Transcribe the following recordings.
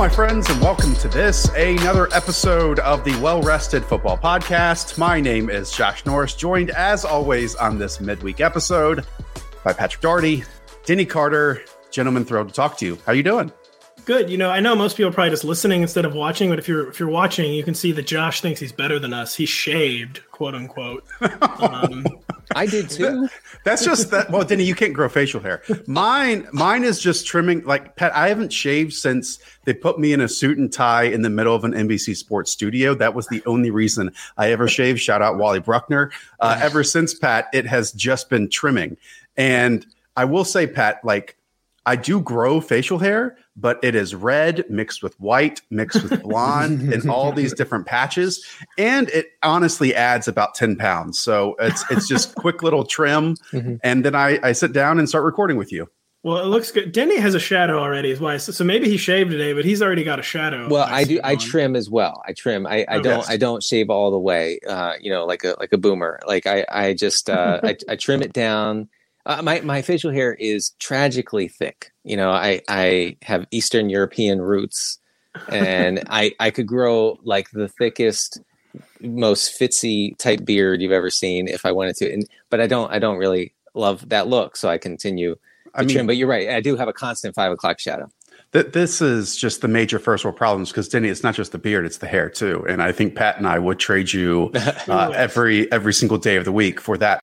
My friends, and welcome to this another episode of the Well Rested Football Podcast. My name is Josh Norris, joined as always on this midweek episode by Patrick Daugherty, Denny Carter. Gentlemen, thrilled to talk to you. How are you doing? Good. You know, I know most people are probably just listening instead of watching, but if you're if you're watching, you can see that Josh thinks he's better than us. He's shaved, quote unquote. Um, I did too. That's just that. Well, Denny, you can't grow facial hair. Mine, mine is just trimming. Like Pat, I haven't shaved since they put me in a suit and tie in the middle of an NBC Sports studio. That was the only reason I ever shaved. Shout out Wally Bruckner. Uh, ever since Pat, it has just been trimming. And I will say, Pat, like I do grow facial hair, but it is red mixed with white, mixed with blonde, and all these different patches. And it honestly adds about 10 pounds. So it's it's just quick little trim. And then I, I sit down and start recording with you. well, it looks good. Denny has a shadow already, is why. So, so maybe he shaved today, but he's already got a shadow. Well, I do. I on. trim as well. I trim. I, I Okay. don't. I don't shave all the way. Uh, you know, like a like a boomer. Like I. I just. Uh, I, I trim it down. Uh, my my facial hair is tragically thick. You know, I I have Eastern European roots, and I I could grow like the thickest, most fitzy type beard you've ever seen if I wanted to. And but I don't. I don't really love that look, so I continue to I mean, trim. But you're right. I do have a constant five o'clock shadow. Th- this is just the major first world problems because Denny, it's not just the beard; it's the hair too. And I think Pat and I would trade you uh, every every single day of the week for that.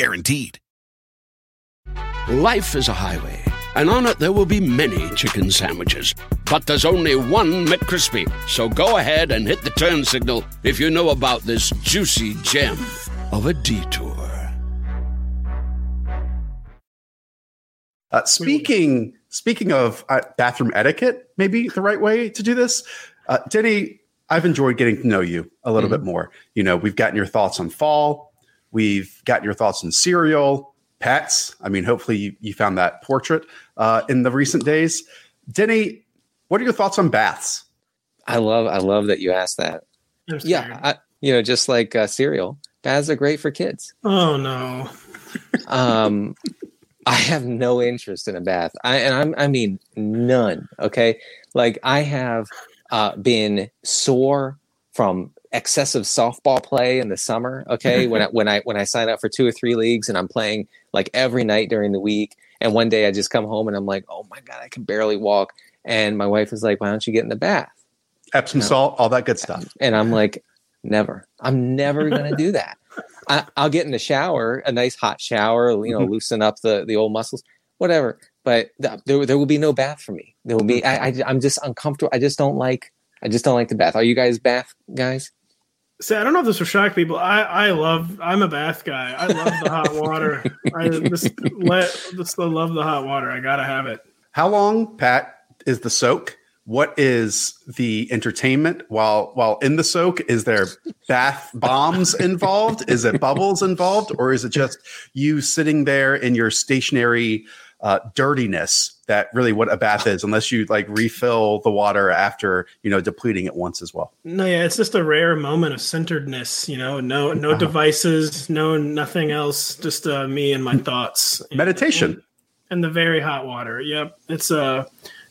Guaranteed. Life is a highway, and on it there will be many chicken sandwiches. But there's only one McCrispy. So go ahead and hit the turn signal if you know about this juicy gem of a detour. Uh, speaking speaking of uh, bathroom etiquette, maybe the right way to do this, uh, Denny. I've enjoyed getting to know you a little bit more. You know, we've gotten your thoughts on fall. We've gotten your thoughts on cereal, pets. I mean, hopefully you, you found that portrait uh, in the recent days. Denny, what are your thoughts on baths? I love. I love that you asked that. I'm Yeah. I, you know, just like uh, cereal, baths are great for kids. oh no. Um, I have no interest in a bath. I and I'm, I mean none. Okay, like I have uh, been sore from excessive softball play in the summer. Okay, when I, when I when I sign up for two or three leagues and I'm playing like every night during the week, and one day I just come home and I'm like, oh my god, I can barely walk. And my wife is like, why don't you get in the bath? Epsom No. salt, all that good stuff. And I'm like, never. I'm never gonna do that. I, I'll get in the shower, a nice hot shower, you know, Mhm. loosen up the the old muscles, whatever. But th- there there will be no bath for me. There will be. I, I I'm just uncomfortable. I just don't like. I just don't like the bath. Are you guys bath guys? See, I don't know if this will shock people. I, I love. I'm a bath guy. I love the hot water. I just let just love the hot water. I gotta have it. How long, Pat, is the soak? What is the entertainment while while in the soak? Is there bath bombs involved? Is it bubbles involved, or is it just you sitting there in your stationary uh, dirtiness? That really what a bath is, unless you like refill the water after you know depleting it once as well. No, yeah, it's just a rare moment of centeredness. You know, no no Uh-huh. devices, no nothing else. Just uh, me and my thoughts. Meditation. and the very hot water. Yep, it's a,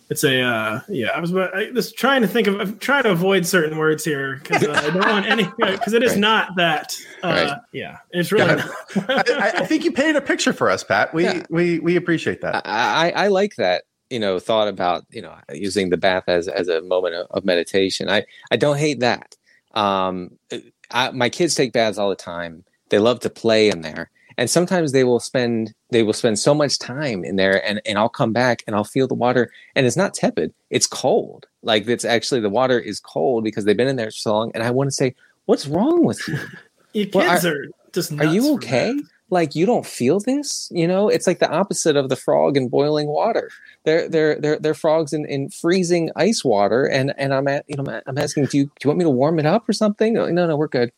it's a, uh, yeah. I was about- I was trying to think of, I'm trying to avoid certain words here because uh, I don't want any, because it is Right. not that. Uh, Right. Yeah, it's really. Yeah. I, I- I think you painted a picture for us, Pat. We Yeah. we we appreciate that. I, I I like that you know thought about you know using the bath as as a moment of, of meditation. I I don't hate that. Um, I, my kids take baths all the time. They love to play in there, and sometimes they will spend they will spend so much time in there, and and I'll come back and I'll feel the water, and it's not tepid, it's cold. Like it's actually the water is cold because they've been in there so long, and I want to say, what's wrong with you? Your Well, kids are just. Are you okay? Like you don't feel this? You know, it's like the opposite of the frog in boiling water. They're they're they're they're frogs in, in freezing ice water, and and I'm at you know I'm asking, do you do you want me to warm it up or something? No, no, no we're good.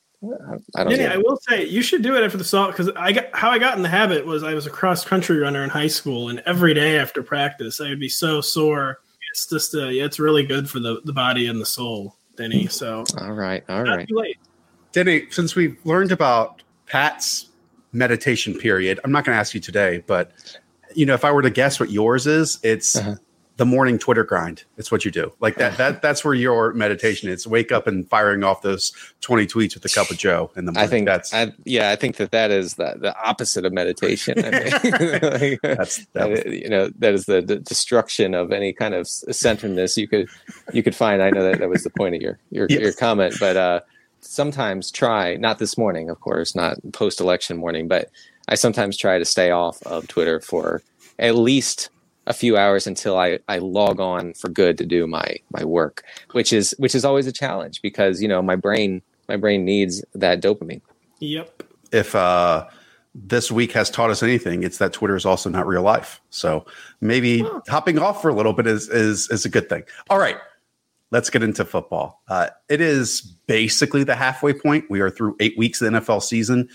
I don't Yeah, know. I will say you should do it after the salt because I got how I got in the habit was I was a cross country runner in high school, and every day after practice I would be so sore. It's just uh, yeah, it's really good for the the body and the soul, Denny. So All right, all not right. too late. Denny, since we've learned about Pat's meditation period, I'm not going to ask you today, but you know, if I were to guess what yours is, it's Uh-huh. The morning Twitter grind. It's what you do. Like that. That that's where your meditation is. Wake up and firing off those 20 tweets with a cup of Joe in the morning. I think that's I, yeah, I think that that is the, the opposite of meditation. I. Like, that's that was, you know that is the, the destruction of any kind of centeredness you could you could find. I know that that was the point of your your, Yes. your comment, but uh, sometimes try not this morning, of course, not post election morning, but I sometimes try to stay off of Twitter for at least a few hours until I, I log on for good to do my my work, which is which is always a challenge because you know my brain my brain needs that dopamine. Yep. if uh this week has taught us anything, it's that Twitter is also not real life. So maybe hopping off for a little bit is is is a good thing. All right, let's get into football. Uh, it is basically the halfway point. We are through eight weeks of the NFL season.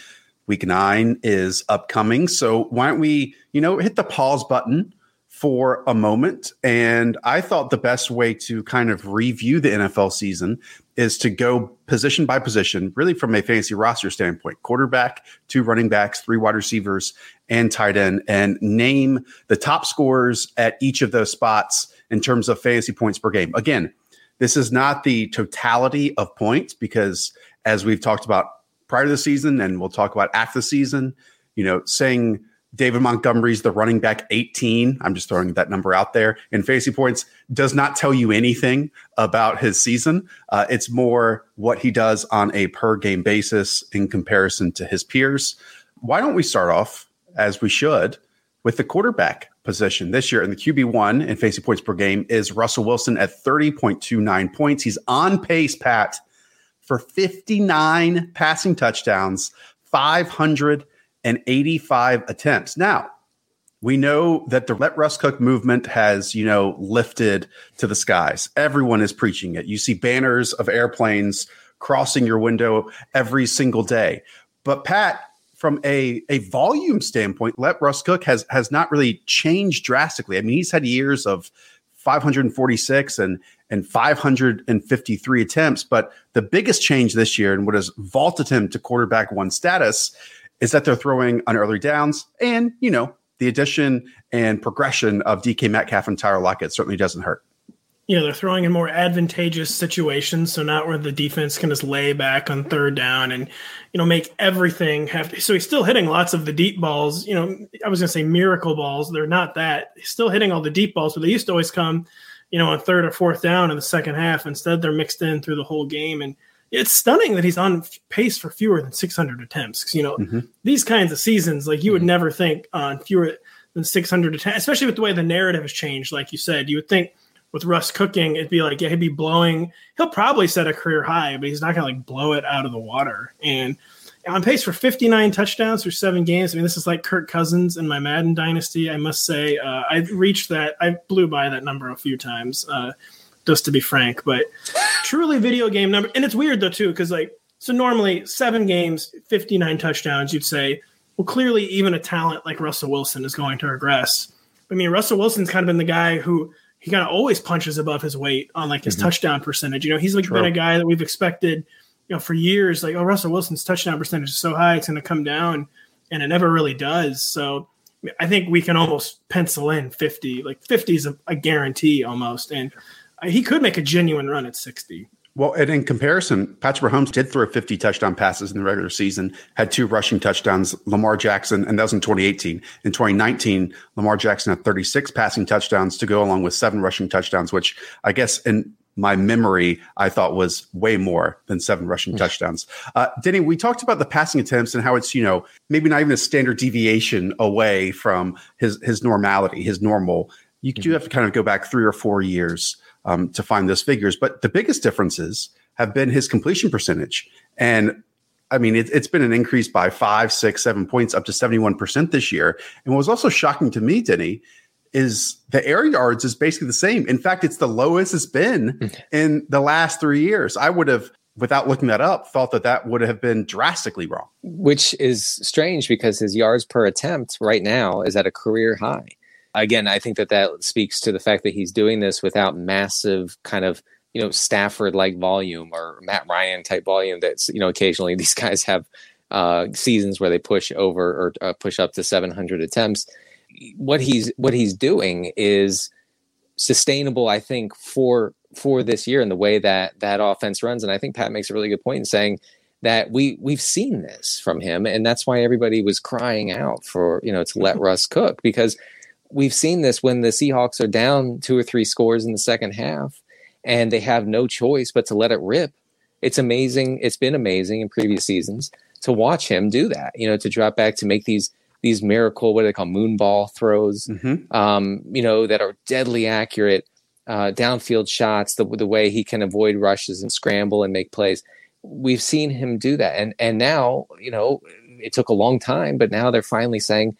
Week nine is upcoming. So why don't we, you know, hit the pause button for a moment? And I thought the best way to kind of review the NFL season is to go position by position, really from a fantasy roster standpoint quarterback, two running backs, three wide receivers, and tight end, and name the top scorers at each of those spots in terms of fantasy points per game. Again, this is not the totality of points because, as we've talked about prior to the season, and we'll talk about after the season, you know, saying David Montgomery's the running back 18. I'm just throwing that number out there. In fantasy points does not tell you anything about his season. Uh, it's more what he does on a per game basis in comparison to his peers. Why don't we start off as we should with the quarterback position this year in the QB1 in fantasy points per game is Russell Wilson at 30.29 points. He's on pace, Pat, for 59 passing touchdowns, 585 attempts. Now, we know that the let Russ cook movement has, you know, lifted to the skies. Everyone is preaching it. You see banners of airplanes crossing your window every single day. But Pat, from a, a volume standpoint, let Russ cook has has not really changed drastically. I mean, he's had years of 546 and and 553 attempts, but the biggest change this year and what has vaulted him to quarterback one status is that they're throwing on early downs and, you know, the addition and progression of DK Metcalf and Tyler Lockett certainly doesn't hurt. Yeah, they're throwing in more advantageous situations, so not where the defense can just lay back on third down and you know make everything have. To, so he's still hitting lots of the deep balls. You know, I was going to say miracle balls. They're not that. He's still hitting all the deep balls, but they used to always come you know, on third or fourth down in the second half. Instead, they're mixed in through the whole game. And it's stunning that he's on pace for fewer than 600 attempts. Cause, you know, mm-hmm. these kinds of seasons, like you would mm-hmm. never think on fewer than 600 attempts, especially with the way the narrative has changed. Like you said, you would think with Russ cooking, it'd be like, yeah, he'd be blowing, he'll probably set a career high, but he's not going to like blow it out of the water. And on pace for 59 touchdowns for seven games. I mean, this is like Kirk Cousins in my Madden dynasty. I must say, uh, I reached that. I blew by that number a few times, uh, just to be frank. But truly, video game number. And it's weird though too, because like so normally seven games, 59 touchdowns. You'd say, well, clearly even a talent like Russell Wilson is going to regress. I mean, Russell Wilson's kind of been the guy who he kind of always punches above his weight on like his mm-hmm. touchdown percentage. You know, he's like True. been a guy that we've expected you know, for years, like, oh, Russell Wilson's touchdown percentage is so high, it's going to come down, and it never really does. So I think we can almost pencil in 50. Like 50 is a, a guarantee almost, and he could make a genuine run at 60. Well, and in comparison, Patrick Mahomes did throw 50 touchdown passes in the regular season, had two rushing touchdowns. Lamar Jackson, and that was in 2018. In 2019, Lamar Jackson had 36 passing touchdowns to go along with seven rushing touchdowns, which I guess in my memory, I thought was way more than seven rushing mm. touchdowns. Uh, Denny, we talked about the passing attempts and how it's, you know, maybe not even a standard deviation away from his, his normality, his normal. You do mm-hmm. have to kind of go back three or four years um, to find those figures. But the biggest differences have been his completion percentage. And I mean, it, has been an increase by five, six, seven points up to 71% this year. And what was also shocking to me, Denny, is the air yards is basically the same. In fact, it's the lowest it's been in the last three years. I would have, without looking that up, thought that that would have been drastically wrong. Which is strange because his yards per attempt right now is at a career high. Again, I think that that speaks to the fact that he's doing this without massive kind of you know Stafford like volume or Matt Ryan type volume. That's you know occasionally these guys have uh, seasons where they push over or uh, push up to 700 attempts what he's what he's doing is sustainable i think for for this year and the way that that offense runs and i think pat makes a really good point in saying that we we've seen this from him and that's why everybody was crying out for you know to let russ cook because we've seen this when the seahawks are down two or three scores in the second half and they have no choice but to let it rip. It's amazing. It's been amazing in previous seasons to watch him do that you know to drop back to make these these miracle what do they call moonball throws mm-hmm. um, you know that are deadly accurate uh, downfield shots the, the way he can avoid rushes and scramble and make plays. We've seen him do that. And and now you know it took a long time but now they're finally saying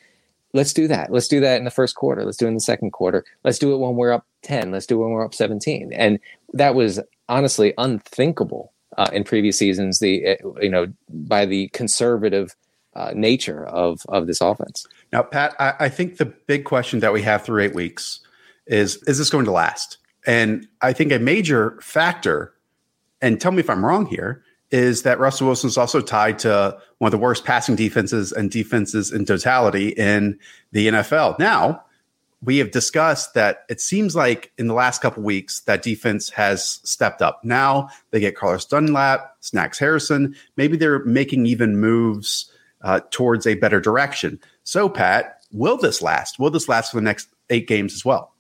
let's do that. Let's do that in the first quarter. Let's do it in the second quarter. Let's do it when we're up 10 let's do it when we're up 17 and that was honestly unthinkable uh, in previous seasons the uh, you know by the conservative uh, nature of of this offense. Now, Pat, I, I think the big question that we have through eight weeks is: Is this going to last? And I think a major factor, and tell me if I'm wrong here, is that Russell Wilson is also tied to one of the worst passing defenses and defenses in totality in the NFL. Now, we have discussed that it seems like in the last couple weeks that defense has stepped up. Now they get Carlos Dunlap, Snacks Harrison. Maybe they're making even moves uh, towards a better direction. So, Pat, will this last? Will this last for the next eight games as well?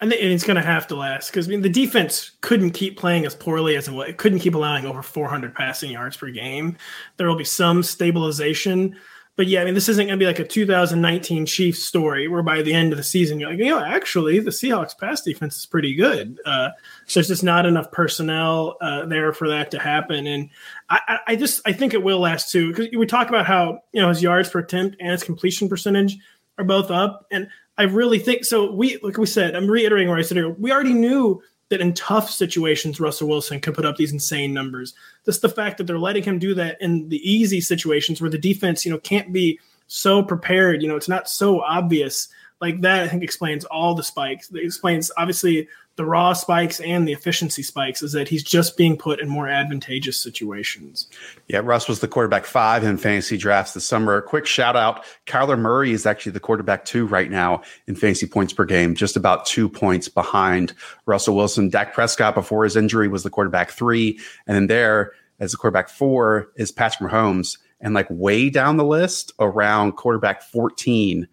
Think it's going to have to last because I mean the defense couldn't keep playing as poorly as it. It couldn't keep allowing over 400 passing yards per game. There will be some stabilization, but yeah, I mean, this isn't going to be like a 2019 Chiefs story where by the end of the season you're like, you know, actually the Seahawks pass defense is pretty good. Uh, there's just not enough personnel uh, there for that to happen, and I, I just I think it will last too because we talk about how you know his yards per attempt and his completion percentage are both up, and I really think so. We like we said, I'm reiterating what I said earlier. We already knew that in tough situations, Russell Wilson can put up these insane numbers. Just the fact that they're letting him do that in the easy situations where the defense, you know, can't be so prepared, you know, it's not so obvious like that, I think explains all the spikes. It explains obviously the raw spikes and the efficiency spikes is that he's just being put in more advantageous situations. Yeah, Russ was the quarterback five in fantasy drafts this summer. A quick shout out Kyler Murray is actually the quarterback two right now in fantasy points per game, just about two points behind Russell Wilson. Dak Prescott before his injury was the quarterback three. And then there, as the quarterback four, is Patrick Mahomes. And like way down the list around quarterback 14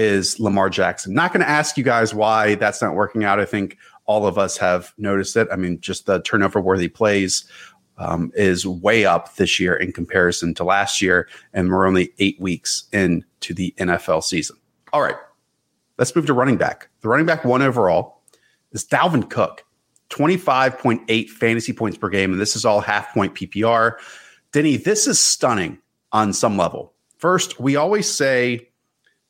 is Lamar Jackson. Not going to ask you guys why that's not working out. I think all of us have noticed it. I mean, just the turnover worthy plays um, is way up this year in comparison to last year, and we're only eight weeks into the NFL season. All right, let's move to running back. The running back one overall is Dalvin Cook, 25.8 fantasy points per game, and this is all half point PPR. Denny, this is stunning on some level. First, we always say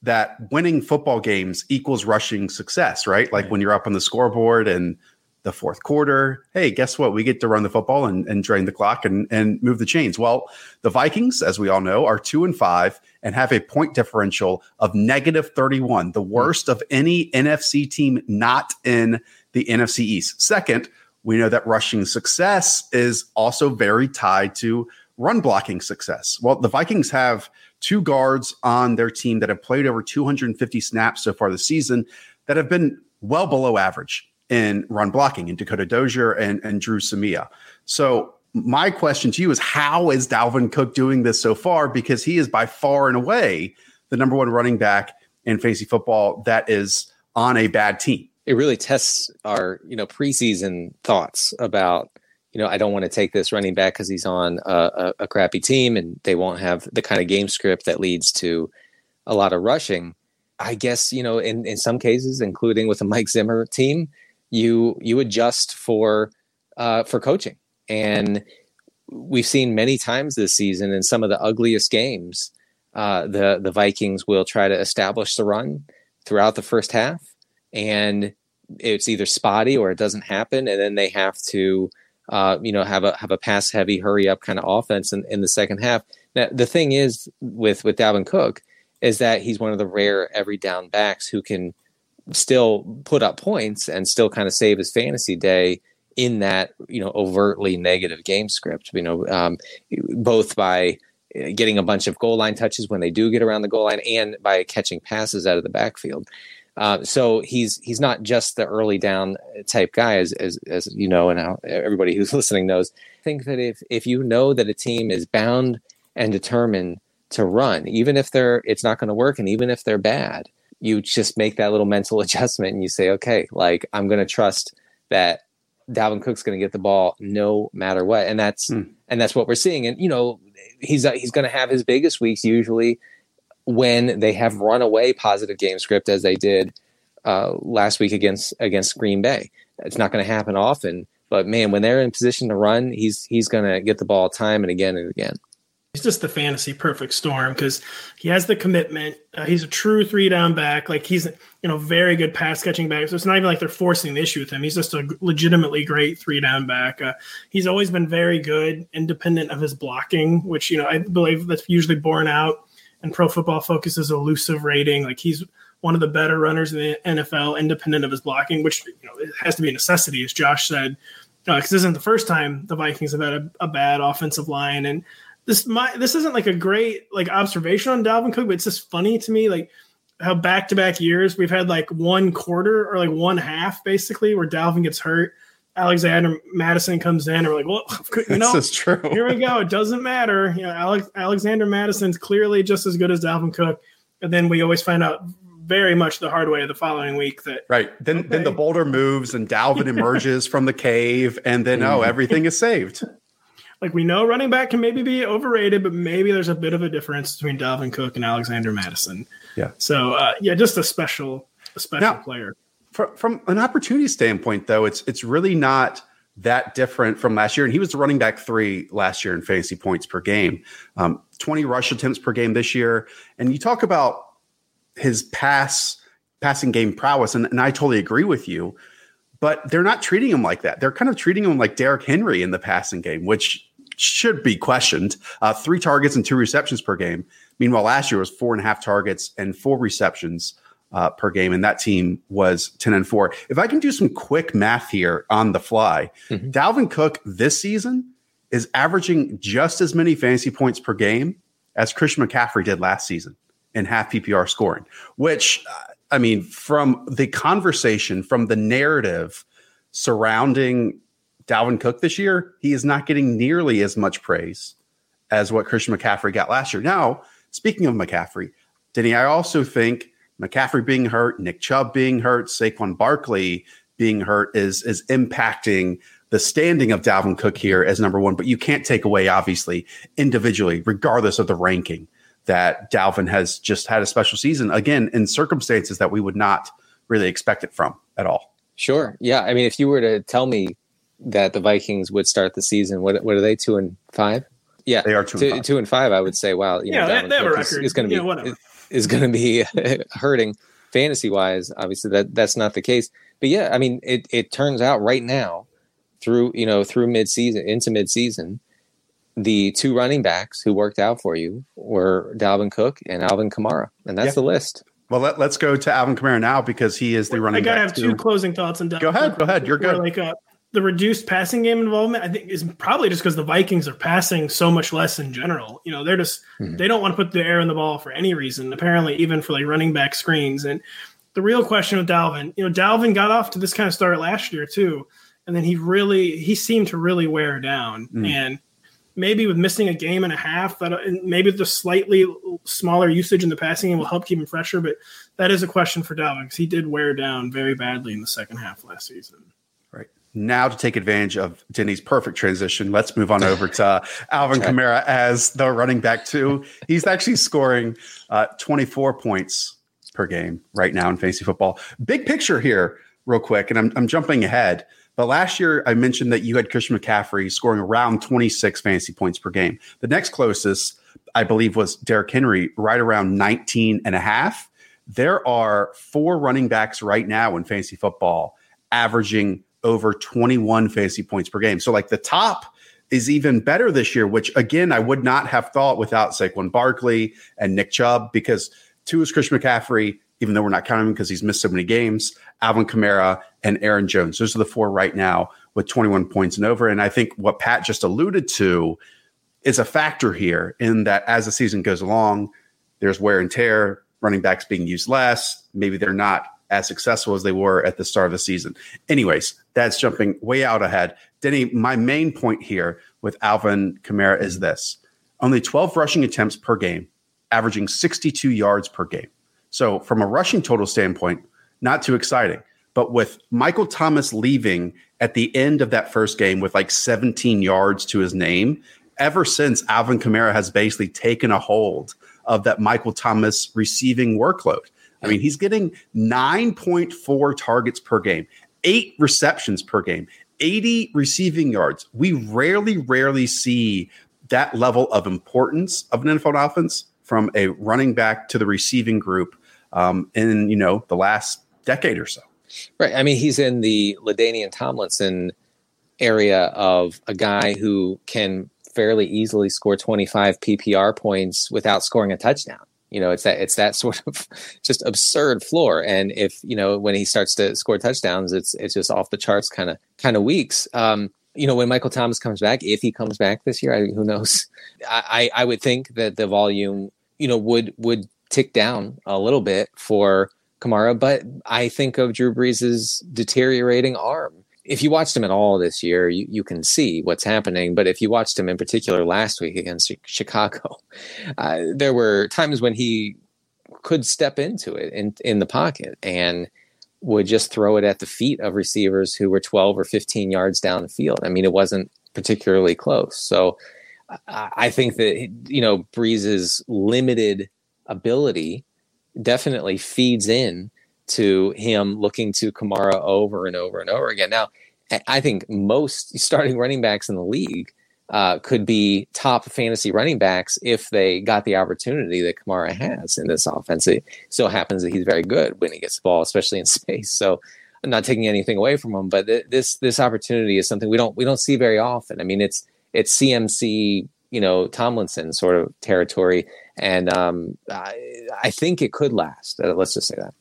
that winning football games equals rushing success, right? Like when you're up on the scoreboard and the fourth quarter, hey, guess what? We get to run the football and, and drain the clock and, and move the chains. Well, the Vikings, as we all know, are two and five and have a point differential of negative 31, the hmm. worst of any NFC team not in the NFC East. Second, we know that rushing success is also very tied to run blocking success. Well, the Vikings have two guards on their team that have played over 250 snaps so far this season that have been well below average in run blocking in Dakota Dozier and, and Dru Samia. So my question to you is how is Dalvin Cook doing this so far? Because he is by far and away the number one running back in fantasy football that is on a bad team. It really tests our, you know, preseason thoughts about, you know, I don't want to take this running back because he's on a, a, a crappy team and they won't have the kind of game script that leads to a lot of rushing. I guess, you know, in, in some cases, including with a Mike Zimmer team, you you adjust for uh, for coaching, and we've seen many times this season in some of the ugliest games. Uh, the the Vikings will try to establish the run throughout the first half, and it's either spotty or it doesn't happen, and then they have to uh, you know have a have a pass heavy hurry up kind of offense in, in the second half. Now the thing is with with Dalvin Cook is that he's one of the rare every down backs who can still put up points and still kind of save his fantasy day in that you know overtly negative game script you know um, both by uh, getting a bunch of goal line touches when they do get around the goal line and by catching passes out of the backfield uh, so he's he's not just the early down type guy as as, as you know and everybody who's listening knows I think that if if you know that a team is bound and determined to run even if they're it's not going to work and even if they're bad you just make that little mental adjustment and you say, okay, like I'm going to trust that Dalvin Cook's going to get the ball no matter what, and that's hmm. and that's what we're seeing. And you know, he's uh, he's going to have his biggest weeks usually when they have run away positive game script as they did uh, last week against against Green Bay. It's not going to happen often, but man, when they're in position to run, he's he's going to get the ball time and again and again. He's just the fantasy perfect storm because he has the commitment. Uh, he's a true three down back. Like he's you know very good pass catching back. So it's not even like they're forcing the issue with him. He's just a legitimately great three down back. Uh, he's always been very good, independent of his blocking, which you know I believe that's usually borne out. And Pro Football Focus's elusive rating. Like he's one of the better runners in the NFL, independent of his blocking, which you know it has to be a necessity, as Josh said because uh, this isn't the first time the Vikings have had a, a, bad offensive line, and this my this isn't like a great like observation on Dalvin Cook, but it's just funny to me like how back to back years we've had like one quarter or like one half basically where Dalvin gets hurt. Alexander Mattison comes in, and we're like, well, you know, this is true. here we go. It doesn't matter. You know, Alex, Alexander Mattison's clearly just as good as Dalvin Cook. And then we always find out very much the hard way the following week that right then okay. then the boulder moves and Dalvin emerges from the cave and then oh everything is saved like we know running back can maybe be overrated, but maybe there's a bit of a difference between Dalvin Cook and Alexander Mattison. Yeah. So uh, yeah, just a special, a special now, player. From, from an opportunity standpoint, though, it's it's really not that different from last year. And he was the running back three last year in fantasy points per game, um, 20 rush attempts per game this year. And you talk about his pass passing game prowess, and, and I totally agree with you. But they're not treating him like that. They're kind of treating him like Derrick Henry in the passing game, which should be questioned. Uh, three targets and two receptions per game. Meanwhile, last year was four and a half targets and four receptions uh, per game, and that team was ten and four. If I can do some quick math here on the fly, mm-hmm. Dalvin Cook this season is averaging just as many fantasy points per game as Christian McCaffrey did last season in half PPR scoring. Which, uh, I mean, from the conversation, from the narrative surrounding Dalvin Cook this year, he is not getting nearly as much praise as what Christian McCaffrey got last year. Now, speaking of McCaffrey, Denny, I also think McCaffrey being hurt, Nick Chubb being hurt, Saquon Barkley being hurt is is impacting the standing of Dalvin Cook here as number one, but you can't take away, obviously, individually, regardless of the ranking, that Dalvin has just had a special season again in circumstances that we would not really expect it from at all. Sure. Yeah. I mean, if you were to tell me that the Vikings would start the season, what what are they two and five? Yeah, they are two, two, and, five. two and five. I would say, wow, you yeah, know, they, they have a record. Is, going to be yeah, is going to be hurting fantasy wise. Obviously, that that's not the case. But yeah, I mean, it it turns out right now through you know through mid season into mid season, the two running backs who worked out for you were Dalvin Cook and Alvin Kamara, and that's the list. Well, let, us go to Alvin Kamara now because he is the running. I gotta back have two closing thoughts on. Dalvin go ahead. Go ahead. You're good. Like uh, the reduced passing game involvement, I think, is probably just because the Vikings are passing so much less in general. You know, they're just mm-hmm. they don't want to put the air in the ball for any reason. Apparently, even for like running back screens. And the real question with Dalvin, you know, Dalvin got off to this kind of start last year too, and then he really he seemed to really wear down mm. and maybe with missing a game and a half, that maybe the slightly smaller usage in the passing game will help keep him fresher. But that is a question for Dalvin because he did wear down very badly in the second half last season. Now, to take advantage of Denny's perfect transition, let's move on over to Alvin Kamara as the running back two. He's actually scoring uh, 24 points per game right now in fantasy football. Big picture here, real quick, and I'm, I'm jumping ahead. But last year, I mentioned that you had Christian McCaffrey scoring around 26 fantasy points per game. The next closest, I believe, was Derrick Henry, right around 19 and a half. There are four running backs right now in fantasy football averaging over 21 fantasy points per game. So, like the top is even better this year, which again, I would not have thought without Saquon Barkley and Nick Chubb, because two is Christian McCaffrey, even though we're not counting him because he's missed so many games, Alvin Kamara, and Aaron Jones. Those are the four right now with 21 points and over. And I think what Pat just alluded to is a factor here in that as the season goes along, there's wear and tear, running backs being used less. Maybe they're not as successful as they were at the start of the season. Anyways, that's jumping way out ahead. Denny, my main point here with Alvin Kamara is this only 12 rushing attempts per game, averaging 62 yards per game. So, from a rushing total standpoint, not too exciting. But with Michael Thomas leaving at the end of that first game with like 17 yards to his name, ever since Alvin Kamara has basically taken a hold of that Michael Thomas receiving workload. I mean, he's getting 9.4 targets per game, eight receptions per game, 80 receiving yards. We rarely, rarely see that level of importance of an NFL offense from a running back to the receiving group um, in you know the last decade or so. Right. I mean, he's in the LaDainian Tomlinson area of a guy who can fairly easily score 25 PPR points without scoring a touchdown. You know, it's that it's that sort of just absurd floor. And if you know when he starts to score touchdowns, it's it's just off the charts kind of kind of weeks. Um, you know, when Michael Thomas comes back, if he comes back this year, I, who knows? I, I would think that the volume, you know, would would tick down a little bit for Kamara, but I think of Drew brees's deteriorating arm. If you watched him at all this year, you, you can see what's happening. But if you watched him in particular last week against Chicago, uh, there were times when he could step into it in, in the pocket and would just throw it at the feet of receivers who were 12 or 15 yards down the field. I mean, it wasn't particularly close. So I think that, you know, Brees's limited ability definitely feeds in to him looking to Kamara over and over and over again. Now, I think most starting running backs in the league uh, could be top fantasy running backs if they got the opportunity that Kamara has in this offense. It so happens that he's very good when he gets the ball, especially in space. So I'm not taking anything away from him, but th- this this opportunity is something we don't we don't see very often. I mean, it's it's CMC, you know, Tomlinson sort of territory and um, I, I, think it could last. Uh, let's just say that.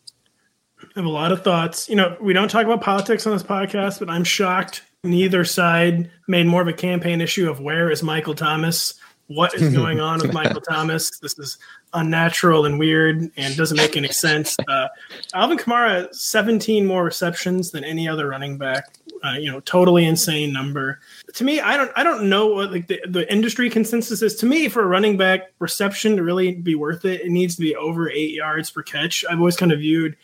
Have a lot of thoughts. You know, we don't talk about politics on this podcast, but I'm shocked neither side made more of a campaign issue of where is Michael Thomas? What is going on with Michael Thomas? This is unnatural and weird and doesn't make any sense. Uh, Alvin Kamara, 17 more receptions than any other running back. Uh, you know, totally insane number. To me, I don't, I don't know what like the, the industry consensus is. To me, for a running back reception to really be worth it, it needs to be over eight yards per catch. I've always kind of viewed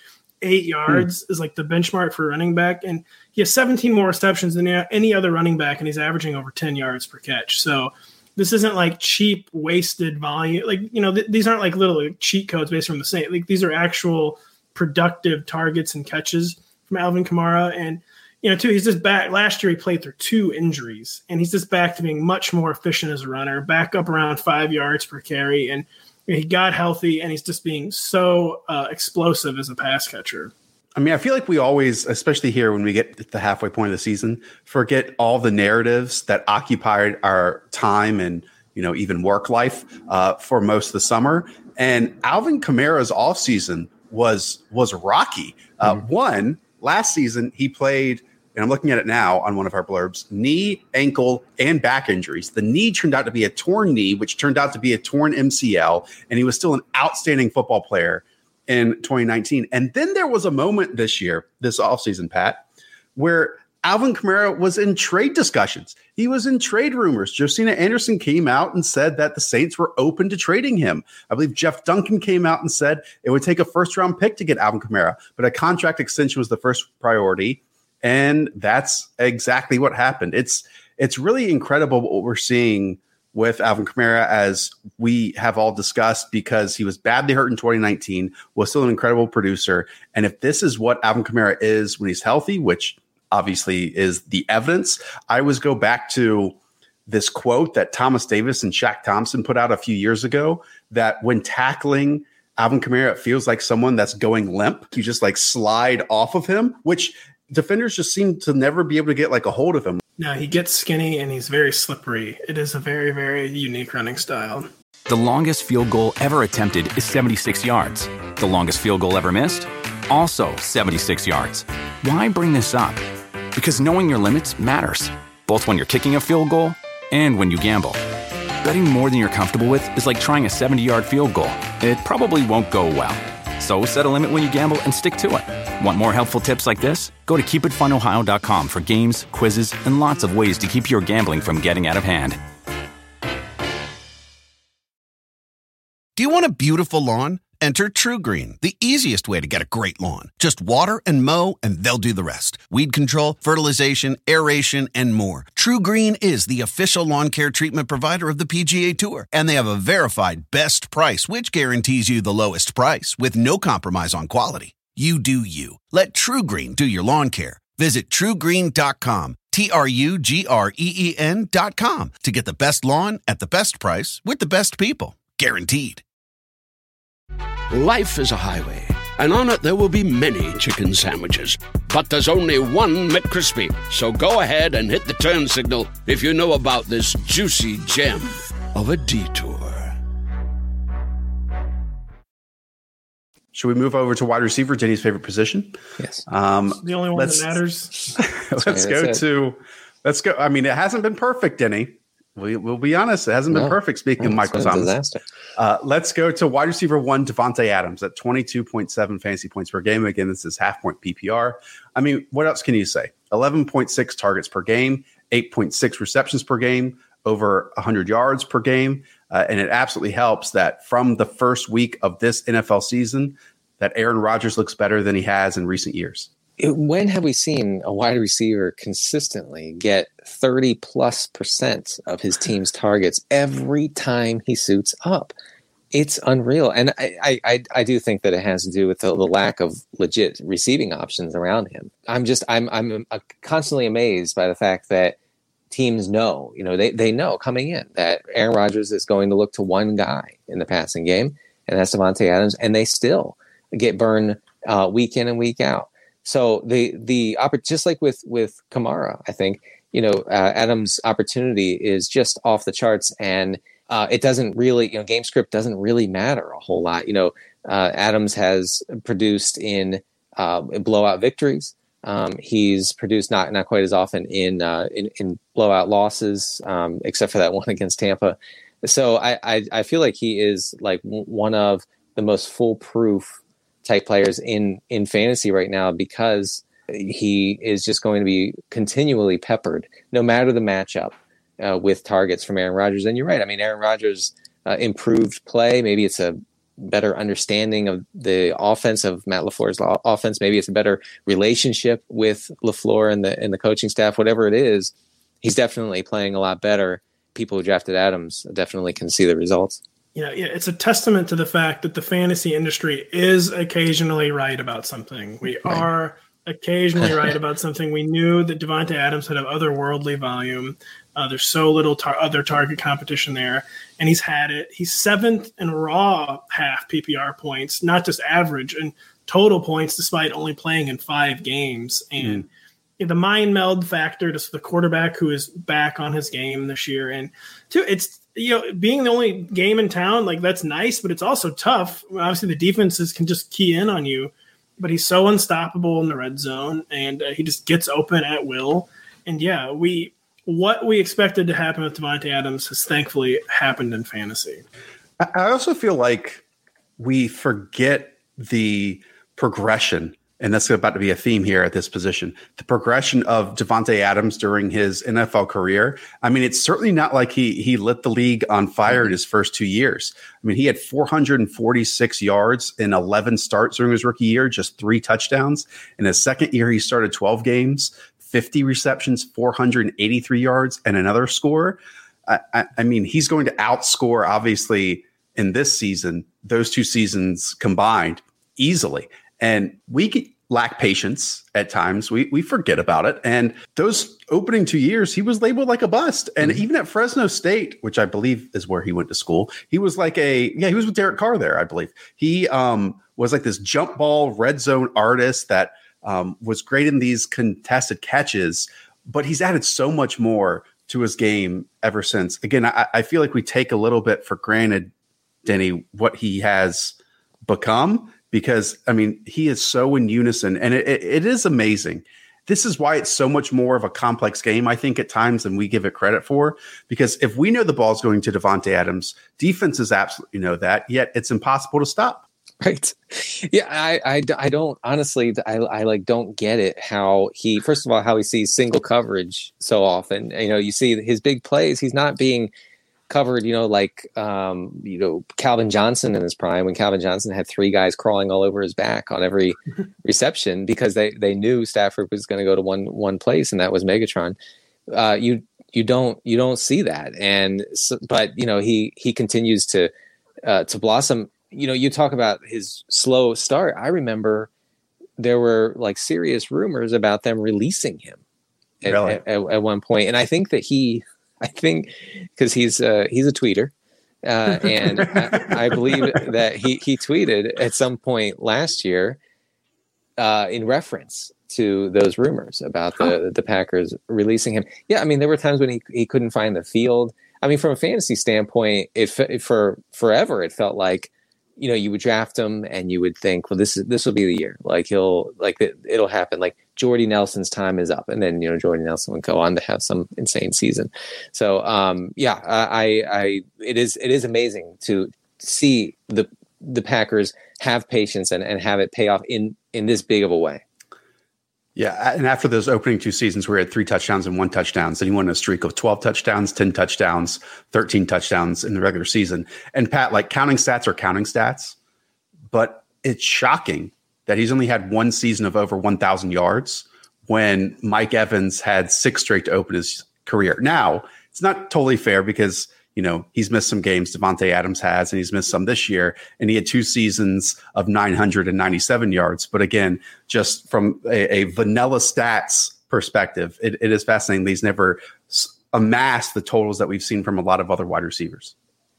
eight yards is like the benchmark for running back, and he has 17 more receptions than any other running back, and he's averaging over 10 yards per catch. So this isn't like cheap, wasted volume. Like you know, th- these aren't like little cheat codes based from the same. Like these are actual productive targets and catches from Alvin Kamara, and you know, too, he's just back. Last year, he played through two injuries, and he's just back to being much more efficient as a runner, back up around five yards per carry, and he got healthy, and he's just being so uh, explosive as a pass catcher. I mean, I feel like we always, especially here when we get to the halfway point of the season, forget all the narratives that occupied our time and you know even work life uh, for most of the summer. And Alvin Kamara's off season was was rocky. Uh, mm-hmm. One last season, he played and I'm looking at it now on one of our blurbs knee, ankle, and back injuries. The knee turned out to be a torn knee, which turned out to be a torn MCL, and he was still an outstanding football player in 2019. And then there was a moment this year, this offseason, Pat, where Alvin Kamara was in trade discussions. He was in trade rumors. Josina Anderson came out and said that the Saints were open to trading him. I believe Jeff Duncan came out and said it would take a first round pick to get Alvin Kamara, but a contract extension was the first priority. And that's exactly what happened. It's it's really incredible what we're seeing with Alvin Kamara, as we have all discussed, because he was badly hurt in 2019, was still an incredible producer. And if this is what Alvin Kamara is when he's healthy, which obviously is the evidence, I always go back to this quote that Thomas Davis and Shaq Thompson put out a few years ago that when tackling Alvin Kamara, it feels like someone that's going limp. You just like slide off of him, which defenders just seem to never be able to get like a hold of him. No, he gets skinny and he's very slippery. It is a very, very unique running style. The longest field goal ever attempted is 76 yards. The longest field goal ever missed? Also 76 yards. Why bring this up? Because knowing your limits matters, both when you're kicking a field goal and when you gamble. Betting more than you're comfortable with is like trying a 70 yard field goal, it probably won't go well. So set a limit when you gamble and stick to it. Want more helpful tips like this? Go to keepitfunohio.com for games, quizzes, and lots of ways to keep your gambling from getting out of hand. Do you want a beautiful lawn? Enter TruGreen, the easiest way to get a great lawn. Just water and mow, and they'll do the rest. Weed control, fertilization, aeration, and more. TruGreen is the official lawn care treatment provider of the PGA Tour, and they have a verified best price, which guarantees you the lowest price with no compromise on quality. You do you. Let TruGreen do your lawn care. Visit trugreen.com, T R U G R E E N.com to get the best lawn at the best price with the best people. Guaranteed. Life is a highway, and on it there will be many chicken sandwiches. But there's only one McCrispy. So go ahead and hit the turn signal if you know about this juicy gem of a detour. Should we move over to wide receiver, Denny's favorite position? Yes. Um, the only one that matters. let's go to. Let's go. I mean, it hasn't been perfect, Denny. We, will be honest, it hasn't been perfect. Speaking no, of Michael Thomas, uh, let's go to wide receiver one, Davante Adams at 22.7 fantasy points per game. Again, this is half point PPR. I mean, what else can you say? 11.6 targets per game, 8.6 receptions per game, over 100 yards per game. Uh, and it absolutely helps that from the first week of this NFL season, that Aaron Rodgers looks better than he has in recent years when have we seen a wide receiver consistently get 30 plus percent of his team's targets every time he suits up? It's unreal. And I, I, I do think that it has to do with the, the lack of legit receiving options around him. I'm just, I'm, I'm uh, constantly amazed by the fact that teams know, you know, they, they know coming in that Aaron Rodgers is going to look to one guy in the passing game, and that's Davante Adams, and they still get burned uh, week in and week out. So the the just like with with Kamara, I think you know uh, Adams' opportunity is just off the charts, and uh, it doesn't really you know game script doesn't really matter a whole lot. You know, uh, Adams has produced in uh, blowout victories. Um, he's produced not not quite as often in uh, in, in, blowout losses, um, except for that one against Tampa. So I, I, I feel like he is like one of the most foolproof type players in in fantasy right now because he is just going to be continually peppered, no matter the matchup, uh, with targets from Aaron Rodgers. And you're right. I mean, Aaron Rodgers uh, improved play. Maybe it's a better understanding of the offense of Matt LaFleur's offense. Maybe it's a better relationship with LaFleur and the and the coaching staff. Whatever it is, he's definitely playing a lot better. People who drafted Adams definitely can see the results. Yeah, yeah, it's a testament to the fact that the fantasy industry is occasionally right about something. We right. are occasionally right about something. We knew that Davante Adams had an otherworldly volume. Uh, there's so little tar- other target competition there, and he's had it. He's seventh in raw half PPR points, not just average, and total points, despite only playing in five games. And mm. the mind meld factor, just the quarterback who is back on his game this year, and two, it's you know, being the only game in town, like that's nice, but it's also tough. Obviously, the defenses can just key in on you, but he's so unstoppable in the red zone, and uh, he just gets open at will. And yeah, we what we expected to happen with Davante Adams has thankfully happened in fantasy. I also feel like we forget the progression and that's about to be a theme here at this position. The progression of Davante Adams during his NFL career. I mean, it's certainly not like he he lit the league on fire in his first two years. I mean, he had 446 yards in 11 starts during his rookie year, just three touchdowns. In his second year, he started 12 games, 50 receptions, 483 yards, and another score. I, I, I mean, he's going to outscore obviously in this season those two seasons combined easily. And we lack patience at times. We we forget about it. And those opening two years, he was labeled like a bust. And mm-hmm. even at Fresno State, which I believe is where he went to school, he was like a yeah, he was with Derek Carr there, I believe. He um was like this jump ball red zone artist that um, was great in these contested catches, but he's added so much more to his game ever since. Again, I, I feel like we take a little bit for granted, Denny, what he has become because I mean he is so in unison, and it, it, it is amazing. This is why it's so much more of a complex game, I think, at times than we give it credit for. Because if we know the ball's going to Davante Adams, defenses absolutely know that. Yet it's impossible to stop. Right. Yeah, I, I, I don't honestly, I, I like don't get it how he, first of all, how he sees single coverage so often. You know, you see his big plays, he's not being covered, you know, like um, you know Calvin Johnson in his prime when Calvin Johnson had three guys crawling all over his back on every reception because they they knew Stafford was going to go to one one place and that was Megatron. Uh, you you don't you don't see that, and so, but you know he he continues to uh, to blossom. You know, you talk about his slow start. I remember there were like serious rumors about them releasing him at, really? at, at, at one point, and I think that he I think because he's uh, he's a tweeter, uh, and I, I, believe that he he tweeted at some point last year uh, in reference to those rumors about the the Packers releasing him. Yeah, I mean there were times when he he couldn't find the field. I mean, from a fantasy standpoint, if for forever it felt like you know you would draft him and you would think, well, this is this will be the year. Like he'll like it, it'll happen. Like Jordy Nelson's time is up, and then you know Jordy Nelson would go on to have some insane season. So um, yeah, I, I it is it is amazing to see the the Packers have patience and, and have it pay off in in this big of a way. Yeah, and after those opening two seasons, we had three touchdowns and one touchdowns. Then he won a streak of twelve touchdowns, ten touchdowns, thirteen touchdowns in the regular season. And Pat, like counting stats are counting stats, but it's shocking that he's only had one season of over 1,000 yards when Mike Evans had six straight to open his career. Now, it's not totally fair because, you know, he's missed some games Davante Adams has, and he's missed some this year, and he had two seasons of 997 yards. But again, just from a, a vanilla stats perspective, it, it is fascinating. He's never amassed the totals that we've seen from a lot of other wide receivers.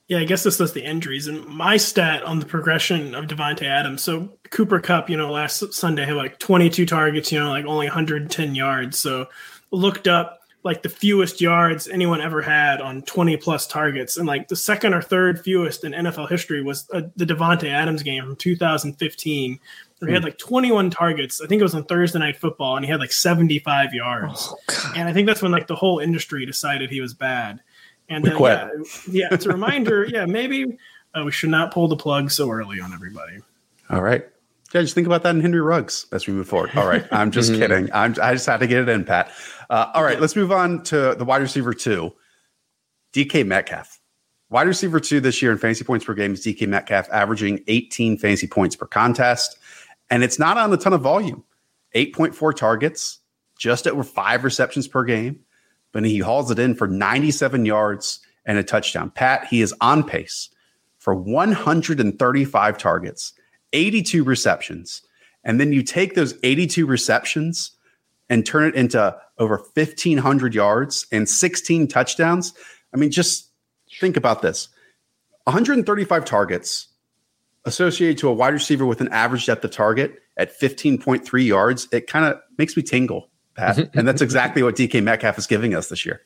Yeah, I guess this was the injuries. And my stat on the progression of Davante Adams. So Cooper Kupp, you know, last Sunday had like 22 targets, you know, like only 110 yards. So looked up like the fewest yards anyone ever had on 20 plus targets. And like the second or third fewest in NFL history was uh, the Davante Adams game from 2015, where he had hmm. like 21 targets. I think it was on Thursday Night Football, and he had like 75 yards. Oh, and I think that's when like the whole industry decided he was bad. And uh, yeah, yeah, it's a reminder. yeah, maybe uh, we should not pull the plug so early on everybody. All right. Yeah, just think about that in Henry Ruggs as we move forward. All right. I'm just mm-hmm. kidding. I'm, I just had to get it in, Pat. Uh, all right. Let's move on to the wide receiver two, DK Metcalf. Wide receiver two this year in fantasy points per game is DK Metcalf, averaging 18 fantasy points per contest. And it's not on a ton of volume 8.4 targets, just over five receptions per game. But he hauls it in for 97 yards and a touchdown. Pat, he is on pace for 135 targets, 82 receptions. And then you take those 82 receptions and turn it into over 1,500 yards and 16 touchdowns. I mean, just think about this 135 targets associated to a wide receiver with an average depth of target at 15.3 yards. It kind of makes me tingle, Pat. and that's exactly what DK Metcalf is giving us this year.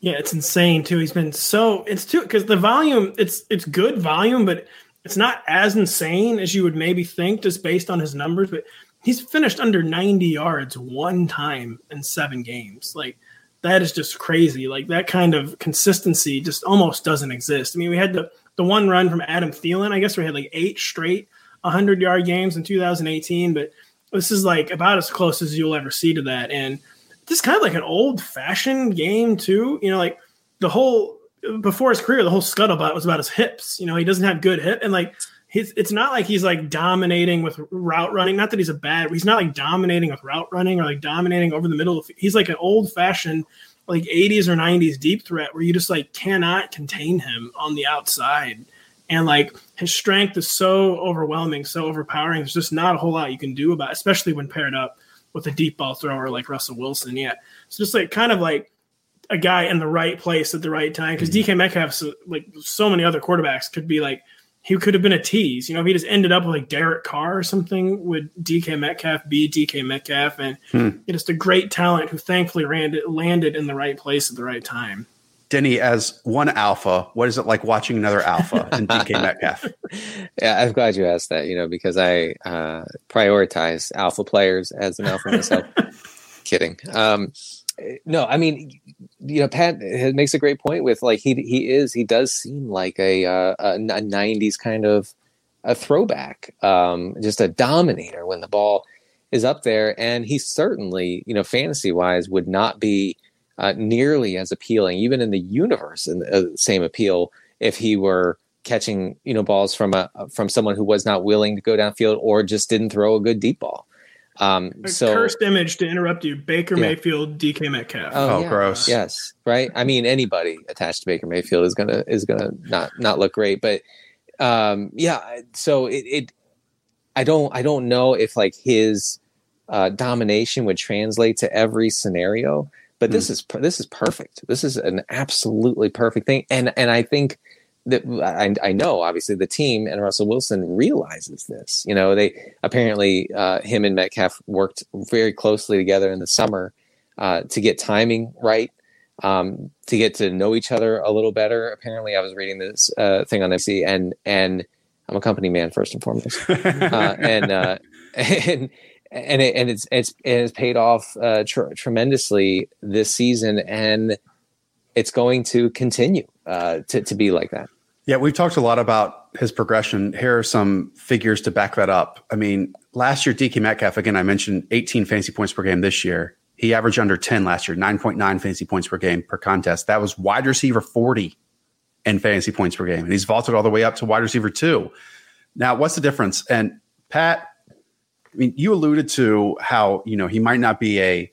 Yeah, it's insane too. He's been so it's too because the volume it's it's good volume, but it's not as insane as you would maybe think just based on his numbers. But he's finished under 90 yards one time in seven games. Like that is just crazy. Like that kind of consistency just almost doesn't exist. I mean, we had the the one run from Adam Thielen. I guess we had like eight straight 100 yard games in 2018, but this is like about as close as you'll ever see to that. And this is kind of like an old fashioned game too. You know, like the whole before his career, the whole scuttlebutt was about his hips. You know, he doesn't have good hip, and like he's it's not like he's like dominating with route running. Not that he's a bad. He's not like dominating with route running or like dominating over the middle. He's like an old fashioned like 80s or 90s deep threat where you just like cannot contain him on the outside. And like his strength is so overwhelming, so overpowering. There's just not a whole lot you can do about, it, especially when paired up with a deep ball thrower like Russell Wilson. Yeah, it's just like kind of like a guy in the right place at the right time because mm-hmm. DK Metcalf, like so many other quarterbacks, could be like he could have been a tease. You know, if he just ended up with like Derek Carr or something, would DK Metcalf be DK Metcalf? And hmm. just a great talent who thankfully landed, landed in the right place at the right time. Denny, as one alpha, what is it like watching another alpha in DK Metcalf? yeah, I'm glad you asked that, you know, because I uh, prioritize alpha players as an alpha myself. Kidding. Um, no, I mean, you know, Pat makes a great point with like he he is he does seem like a uh, a, a '90s kind of a throwback, um, just a dominator when the ball is up there, and he certainly, you know, fantasy wise, would not be uh, nearly as appealing, even in the universe, and uh, same appeal if he were catching you know balls from a from someone who was not willing to go downfield or just didn't throw a good deep ball. Um, a so cursed image to interrupt you: Baker yeah. Mayfield, DK Metcalf. Oh, oh yeah. gross. Yes, right. I mean, anybody attached to Baker Mayfield is gonna is gonna not not look great. But um, yeah, so it, it, I don't I don't know if like his uh, domination would translate to every scenario. But this mm. is this is perfect. This is an absolutely perfect thing, and and I think that I, I, know obviously the team and Russell Wilson realizes this. You know, they apparently uh, him and Metcalf worked very closely together in the summer uh, to get timing right, um, to get to know each other a little better. Apparently, I was reading this uh, thing on MC, and and I'm a company man first and foremost, uh, and uh, and and it, and it's it's it's paid off uh, tr- tremendously this season, and it's going to continue uh, to, to be like that. Yeah, we've talked a lot about his progression. Here are some figures to back that up. I mean, last year, DK Metcalf, again, I mentioned 18 fantasy points per game this year. He averaged under 10 last year, 9.9 fantasy points per game per contest. That was wide receiver 40 in fantasy points per game. And he's vaulted all the way up to wide receiver two. Now, what's the difference? And Pat, I mean, you alluded to how, you know, he might not be a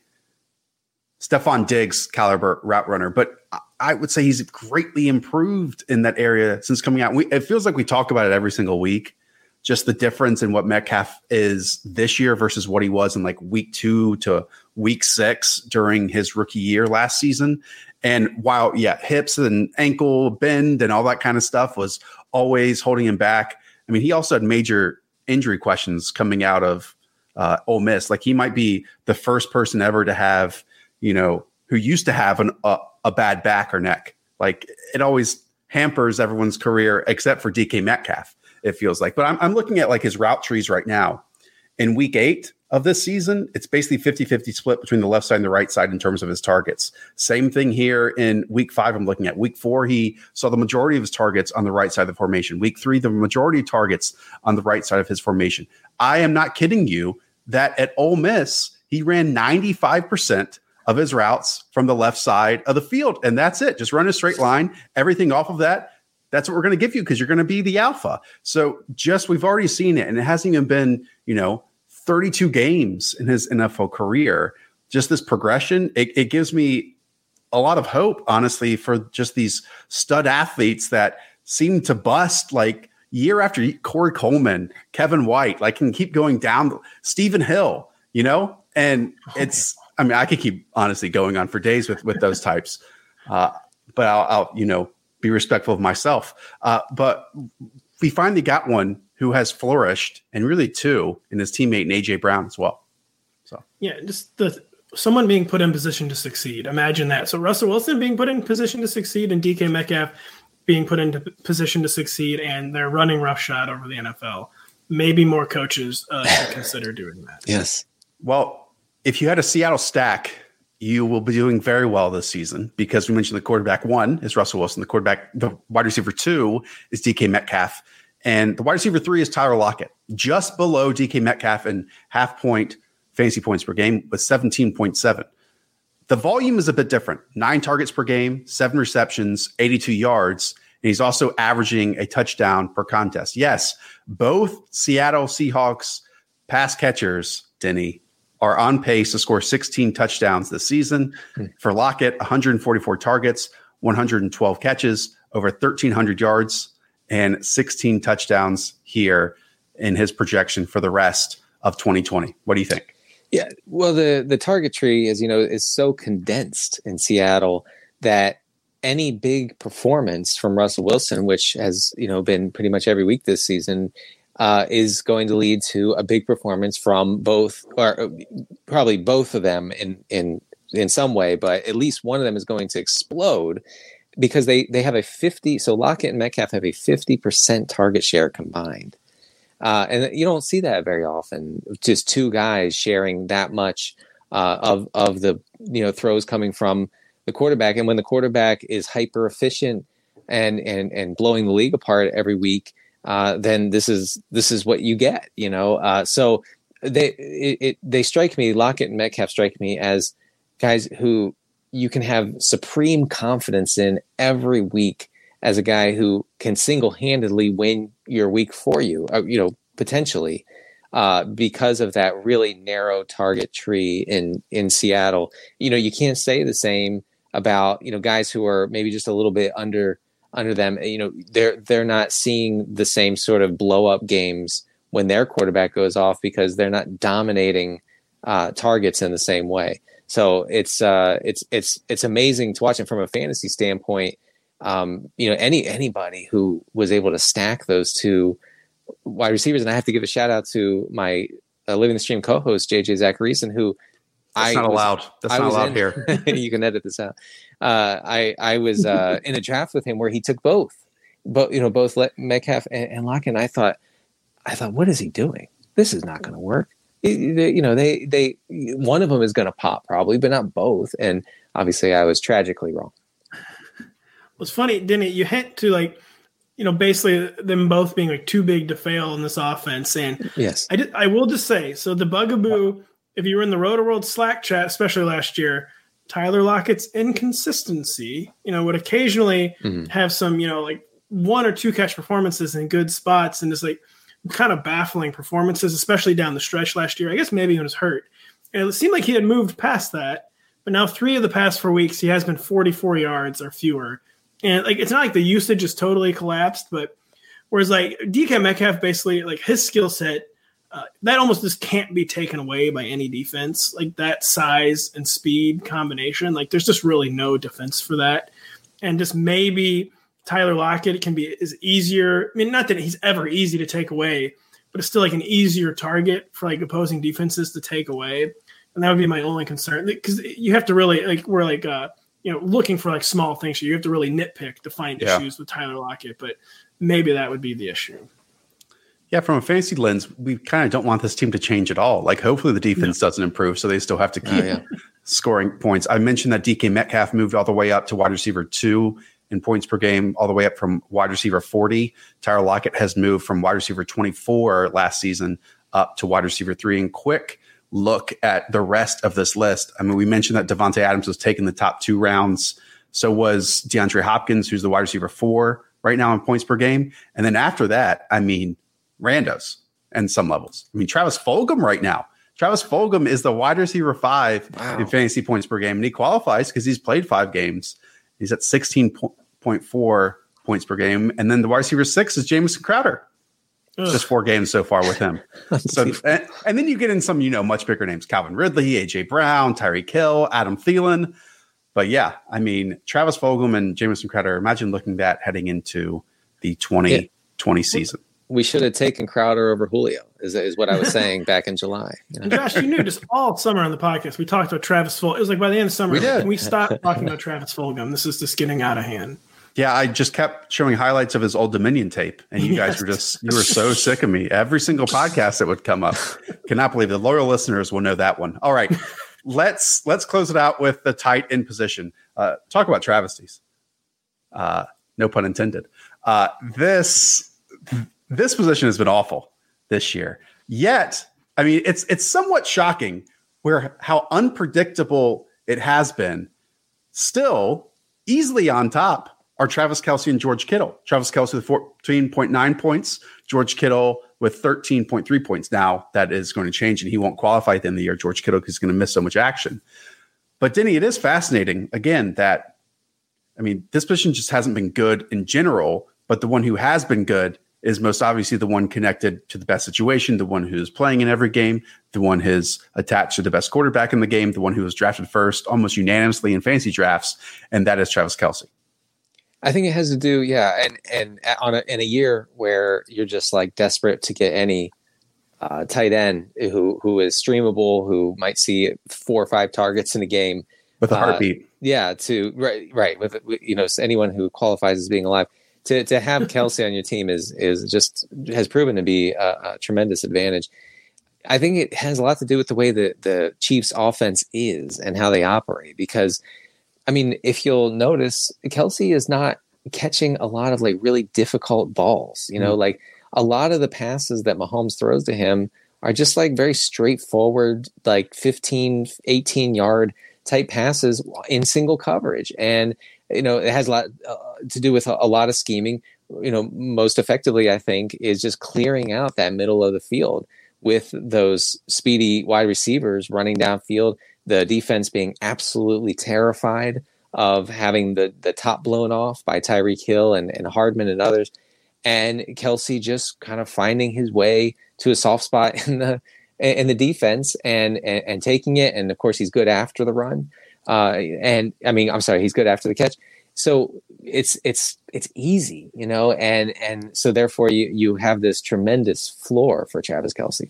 Stefon Diggs caliber route runner, but I would say he's greatly improved in that area since coming out. We, it feels like we talk about it every single week. Just the difference in what Metcalf is this year versus what he was in like week two to week six during his rookie year last season. And while, yeah, hips and ankle bend and all that kind of stuff was always holding him back. I mean, he also had major injury questions coming out of uh, Ole Miss. Like he might be the first person ever to have, you know, who used to have an, a bad back or neck. Like it always hampers everyone's career except for DK Metcalf, it feels like. But I'm, I'm looking at like his route trees right now. In week eight of this season, it's basically 50 50 split between the left side and the right side in terms of his targets. Same thing here in week five, I'm looking at. Week four, he saw the majority of his targets on the right side of the formation. Week three, the majority of targets on the right side of his formation. I am not kidding you that at Ole Miss, he ran 95% of his routes from the left side of the field. And that's it. Just run a straight line. Everything off of that that's what we're going to give you because you're going to be the alpha. So just we've already seen it, and it hasn't even been you know 32 games in his NFL career. Just this progression, it, it gives me a lot of hope, honestly, for just these stud athletes that seem to bust like year after year. Corey Coleman, Kevin White, like can keep going down. Stephen Hill, you know, and oh, it's. I mean, I could keep honestly going on for days with with those types, uh, but I'll, I'll you know be respectful of myself. Uh, but we finally got one who has flourished, and really two in his teammate and AJ Brown as well. So yeah, just the someone being put in position to succeed. Imagine that. So Russell Wilson being put in position to succeed, and DK Metcalf being put into position to succeed, and they're running roughshod over the NFL. Maybe more coaches uh, should consider doing that. Yes. Well, if you had a Seattle stack you will be doing very well this season because we mentioned the quarterback one is Russell Wilson, the quarterback, the wide receiver two is DK Metcalf, and the wide receiver three is Tyler Lockett, just below DK Metcalf in half point fantasy points per game with 17.7. The volume is a bit different nine targets per game, seven receptions, 82 yards. And he's also averaging a touchdown per contest. Yes, both Seattle Seahawks pass catchers, Denny, are on pace to score 16 touchdowns this season. Hmm. For Lockett, 144 targets, 112 catches, over 1,300 yards, and 16 touchdowns here in his projection for the rest of 2020. What do you think? Yeah, well, the the target tree, as you know, is so condensed in Seattle that any big performance from Russell Wilson, which has you know been pretty much every week this season, uh, is going to lead to a big performance from both, or uh, probably both of them in in in some way, but at least one of them is going to explode because they they have a 50 so Lockett and Metcalf have a 50% target share combined. Uh, and you don't see that very often. Just two guys sharing that much uh, of of the you know throws coming from the quarterback, and when the quarterback is hyper efficient and and and blowing the league apart every week, uh, then this is this is what you get. You know, uh, so they it, it, they strike me. Lockett and Metcalf strike me as guys who you can have supreme confidence in every week as a guy who can single-handedly win your week for you. Uh, you know, potentially. Uh, because of that really narrow target tree in in Seattle, you know you can't say the same about you know guys who are maybe just a little bit under under them. You know, they're they're not seeing the same sort of blow up games when their quarterback goes off because they're not dominating uh, targets in the same way. So it's uh, it's it's it's amazing to watch it from a fantasy standpoint. Um, you know, any anybody who was able to stack those two wide receivers, and I have to give a shout out to my uh, living the stream co-host JJ Zachariason, who that's I not was, allowed. That's I not allowed in, here. you can edit this out. Uh, I I was uh, in a draft with him where he took both, but you know both Metcalf and, and Lockett. And I thought, I thought, what is he doing? This is not going to work. you know, they they one of them is going to pop probably, but not both. And obviously, I was tragically wrong. Well, it's funny, didn't it? You hint to like, you know, basically them both being like too big to fail in this offense. And yes, I did, I will just say, so the bugaboo if you were in the Rotoworld Slack chat, especially last year, Tyler Lockett's inconsistency, you know, would occasionally mm-hmm. have some, you know, like one or two catch performances in good spots and just like kind of baffling performances, especially down the stretch last year. I guess maybe he was hurt. And it seemed like he had moved past that. But now, three of the past four weeks, he has been 44 yards or fewer. And like, it's not like the usage is totally collapsed, but whereas like DK Metcalf basically, like his skill set uh, that almost just can't be taken away by any defense. Like that size and speed combination, like there's just really no defense for that. And just maybe Tyler Lockett can be is easier. I mean, not that he's ever easy to take away, but it's still like an easier target for like opposing defenses to take away. And that would be my only concern because you have to really like we're like uh you know looking for like small things. You have to really nitpick to find yeah. issues with Tyler Lockett, but maybe that would be the issue. Yeah, from a fantasy lens, we kind of don't want this team to change at all. Like, hopefully, the defense no. doesn't improve, so they still have to oh, keep yeah. scoring points. I mentioned that DK Metcalf moved all the way up to wide receiver two in points per game, all the way up from wide receiver 40. Tyler Lockett has moved from wide receiver 24 last season up to wide receiver three. And quick look at the rest of this list. I mean, we mentioned that Davante Adams was taking the top two rounds. So was DeAndre Hopkins, who's the wide receiver four right now in points per game. And then after that, I mean, randos and some levels. I mean, Travis Fulgham right now. Travis Fulgham is the wide receiver five wow. in fantasy points per game, and he qualifies because he's played five games. He's at 16.4 points per game. And then the wide receiver six is Jamison Crowder. Ugh. Just four games so far with him. so, and, and, then you get in some, you know, much bigger names: Calvin Ridley, AJ Brown, Tyreek Hill, Adam Thielen. But yeah, I mean, Travis Fulgham and Jamison Crowder. Imagine looking that heading into the 2020 yeah. season. We should have taken Crowder over Julio, is, is what I was saying back in July. You know? Josh, you knew just all summer on the podcast, we talked about Travis Fulgham. It was like by the end of summer, we, did. we stopped talking about Travis Fulgham. This is just getting out of hand. Yeah, I just kept showing highlights of his old Dominion tape, and you guys were just you were so sick of me. Every single podcast that would come up. Cannot believe the loyal listeners will know that one. All right let's let's close it out with the tight end position. Uh, talk about travesties. Uh, no pun intended. Uh, this this position has been awful this year. Yet, I mean, it's it's somewhat shocking where how unpredictable it has been. Still, easily on top are Travis Kelce and George Kittle. Travis Kelce with 14.9 points, George Kittle with 13.3 points. Now that is going to change and he won't qualify at the end of the year. George Kittle is going to miss so much action. But Denny, it is fascinating again that I mean, this position just hasn't been good in general, but the one who has been good is most obviously the one connected to the best situation, the one who's playing in every game, the one who's attached to the best quarterback in the game, the one who was drafted first almost unanimously in fantasy drafts, and that is Travis Kelce. I think it has to do, yeah, and and on a, in a year where you're just like desperate to get any uh, tight end who who is streamable, who might see four or five targets in a game with a uh, heartbeat. Uh, yeah, to right, right, with, with you know anyone who qualifies as being alive. To, to have Kelce on your team is is just has proven to be a, a tremendous advantage. I think it has a lot to do with the way that the Chiefs' offense is and how they operate. Because I mean, if you'll notice, Kelce is not catching a lot of like really difficult balls. You know, mm like a lot of the passes that Mahomes throws to him are just like very straightforward, like 15, 18 yard type passes in single coverage. And, you know, it has a lot uh, to do with a, a lot of scheming. You know, most effectively, I think, is just clearing out that middle of the field with those speedy wide receivers running downfield the defense being absolutely terrified of having the the top blown off by Tyreek Hill and, and Hardman and others, and Kelce just kind of finding his way to a soft spot in the in the defense and and, and taking it. And of course, he's good after the run. Uh, and I mean, I'm sorry, he's good after the catch. So it's it's it's easy, you know, and and so therefore you you have this tremendous floor for Travis Kelce.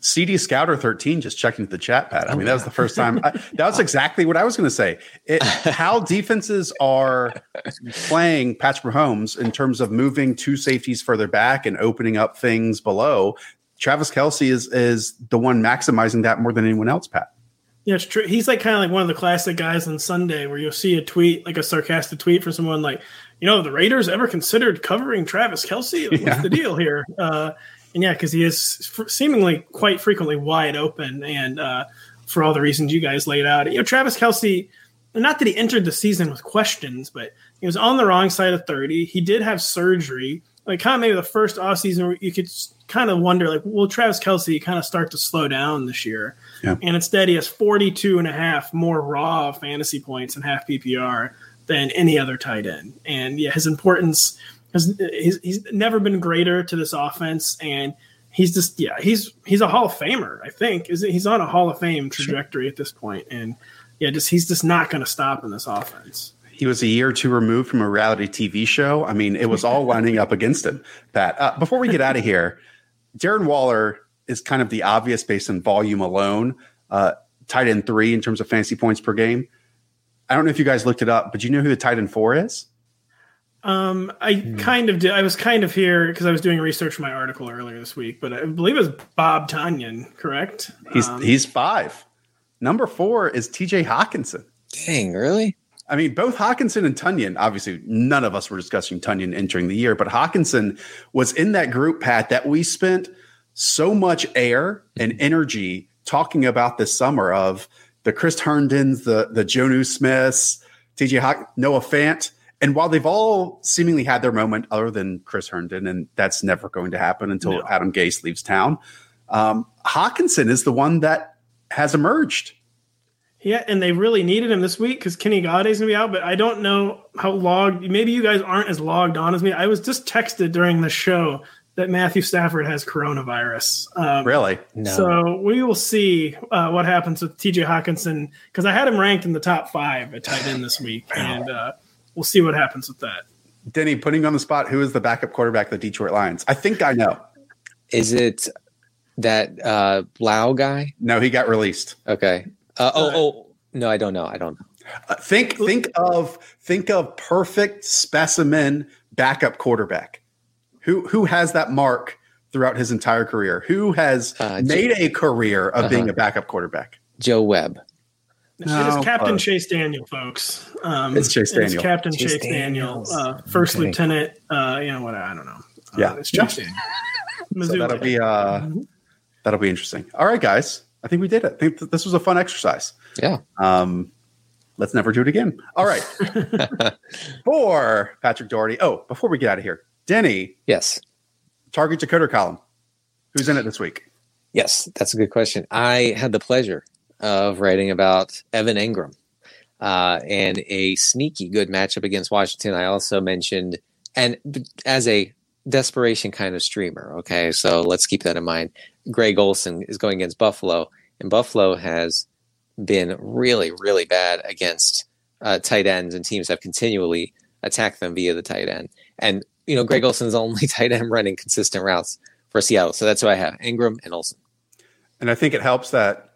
CD Scouter 13 just checking the chat pad. I mean, that was the first time. I, that was exactly what I was going to say. It, how defenses are playing Patrick Mahomes in terms of moving two safeties further back and opening up things below. Travis Kelce is is the one maximizing that more than anyone else, Pat. Yeah, it's true. He's like kind of like one of the classic guys on Sunday where you'll see a tweet, like a sarcastic tweet from someone like, you know, the Raiders ever considered covering Travis Kelce? Yeah. What's the deal here? Uh, and yeah, because he is f- seemingly quite frequently wide open, and uh, for all the reasons you guys laid out. You know, Travis Kelce. not that he entered the season with questions, but he was on the wrong side of 30. He did have surgery. Like kind of maybe the first offseason where you could kind of wonder, like, will Travis Kelce kind of start to slow down this year? Yeah. And instead, he has 42 and a half more raw fantasy points and half PPR than any other tight end. And yeah, his importance – has he's, he's never been greater to this offense, and he's just yeah he's he's a Hall of Famer. I think is he's on a Hall of Fame trajectory sure. at this point, and yeah, just he's just not going to stop in this offense. He was a year or two removed from a reality TV show. I mean, it was all lining up against him. Pat, uh, before we get out of here, Darren Waller is kind of the obvious based on volume alone. Uh, tight end three in terms of fantasy points per game. I don't know if you guys looked it up, but you know who the tight end four is? Um, I hmm. kind of did. I was kind of here because I was doing research for my article earlier this week, but I believe it was Bob Tonyan, correct? He's um, he's five. Number four is T.J. Hockenson. Dang, really? I mean, both Hockenson and Tonyan. Obviously, none of us were discussing Tonyan entering the year, but Hockenson was in that group, Pat, that we spent so much air and energy talking about this summer of the Chris Herndons, the the Jonnu Smiths, T.J. Hock, Noah Fant And while they've all seemingly had their moment, other than Chris Herndon, and that's never going to happen until no. Adam Gase leaves town, um, Hockenson is the one that has emerged. Yeah, and they really needed him this week because Kenny Golladay's gonna be out. But I don't know how logged. Maybe you guys aren't as logged on as me. I was just texted during the show that Matthew Stafford has coronavirus. Um, really? No. So we will see uh, what happens with T.J. Hockenson because I had him ranked in the top five at tight end this week, and uh, we'll see what happens with that. Denny, putting on the spot, who is the backup quarterback of the Detroit Lions? I think I know. Is it that uh, Blough guy? No, he got released. Okay. Uh, oh, oh, no, I don't know. I don't know. Uh, think think of think of perfect specimen backup quarterback. Who who has that mark throughout his entire career? Who has uh, made a career of uh-huh. being a backup quarterback? Joe Webb. No, it is Captain uh, Chase Daniel, folks. Um, it's Chase Daniel. It's Captain Chase, Chase Daniel, uh, first okay. lieutenant. Uh, you know what? I don't know. Uh, yeah, it's Chase Daniel. so that'll be uh, mm-hmm. that'll be interesting. All right, guys. I think we did it. I think th- this was a fun exercise. Yeah. Um, let's never do it again. All right. For Patrick Daugherty. Oh, before we get out of here, Denny. Yes. Target decoder column. Who's in it this week? Yes, that's a good question. I had the pleasure of writing about Evan Engram uh, and a sneaky good matchup against Washington. I also mentioned, and as a desperation kind of streamer, okay, so let's keep that in mind. Greg Olsen is going against Buffalo, and Buffalo has been really, really bad against uh, tight ends, and teams have continually attacked them via the tight end. And you know, Greg Olsen's only tight end running consistent routes for Seattle, so that's who I have: Engram and Olson. And I think it helps that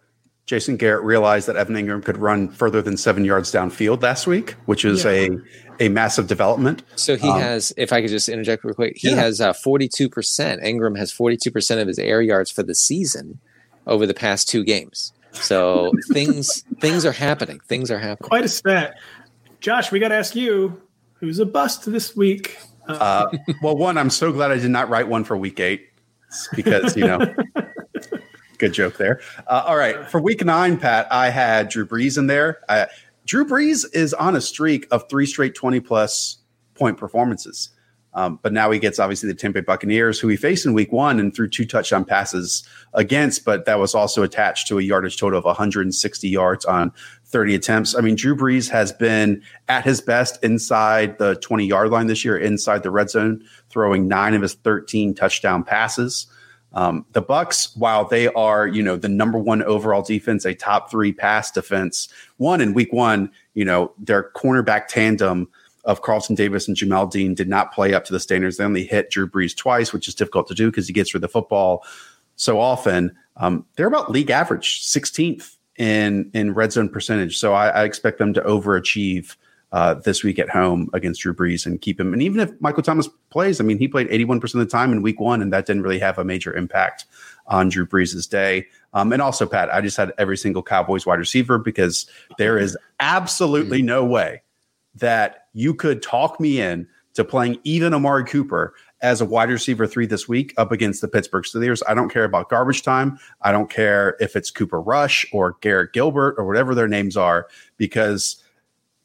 Jason Garrett realized that Evan Engram could run further than seven yards downfield last week, which is yeah. a a massive development. So he um, has, if I could just interject real quick, he yeah. has forty two percent. Engram has forty two percent of his air yards for the season over the past two games. So things things are happening. Things are happening. Quite a stat. Josh, we got to ask you who's a bust this week. Uh, uh, well, one, I'm so glad I did not write one for week eight because you know. good joke there. Uh, all right, for week nine, Pat, I had Drew Brees in there. I, Drew Brees is on a streak of three straight 20 plus point performances. Um, but now he gets obviously the Tampa Bay Buccaneers, who he faced in week one and threw two touchdown passes against, but that was also attached to a yardage total of 160 yards on 30 attempts. I mean, Drew Brees has been at his best inside the 20 yard line this year, inside the red zone, throwing nine of his 13 touchdown passes. Um, the Bucs, while they are, you know, the number one overall defense, a top three pass defense, one in week one, you know, their cornerback tandem of Carlton Davis and Jamel Dean did not play up to the standards. They only hit Drew Brees twice, which is difficult to do because he gets rid of the football so often. Um, they're about league average, 16th in in red zone percentage. So I, I expect them to overachieve uh, this week at home against Drew Brees and keep him. And even if Michael Thomas plays, I mean, he played 81% of the time in week one, and that didn't really have a major impact on Drew Brees' day. Um, and also, Pat, I just had every single Cowboys wide receiver because there is absolutely hmm. no way that you could talk me in to playing even Amari Cooper as a wide receiver three this week up against the Pittsburgh Steelers. I don't care about garbage time. I don't care if it's Cooper Rush or Garrett Gilbert or whatever their names are, because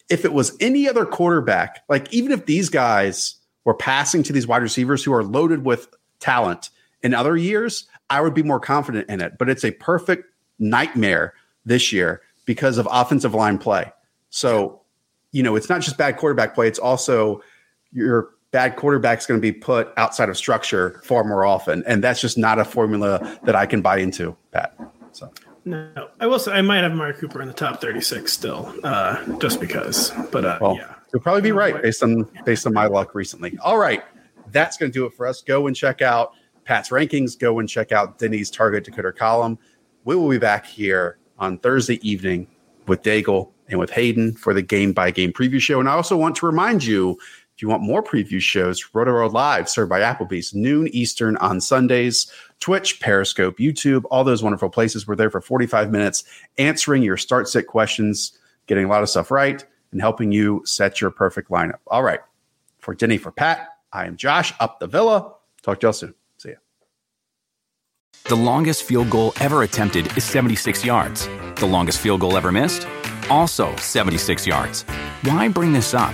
if it was any other quarterback, like even if these guys were passing to these wide receivers who are loaded with talent in other years, I would be more confident in it. But it's a perfect nightmare this year because of offensive line play. So, you know, it's not just bad quarterback play, it's also your bad quarterback's going to be put outside of structure far more often. And that's just not a formula that I can buy into, Pat. So no, I will say I might have Mark Cooper in the top 36 still, uh, just because. But uh, well, yeah, you'll probably be right based on based on my luck recently. All right, that's going to do it for us. Go and check out Pat's rankings. Go and check out Denny's Target Decoder column. We will be back here on Thursday evening with Daigle and with Hayden for the game by game preview show. And I also want to remind you if you want more preview shows, Roto Live, served by Applebee's, noon Eastern on Sundays, Twitch, Periscope, YouTube, all those wonderful places. We're there for 45 minutes answering your start sit questions, getting a lot of stuff right, and helping you set your perfect lineup. All right. For Denny, for Pat, I am Josh up the villa. Talk to y'all soon. See ya. The longest field goal ever attempted is 76 yards. The longest field goal ever missed? Also 76 yards. Why bring this up?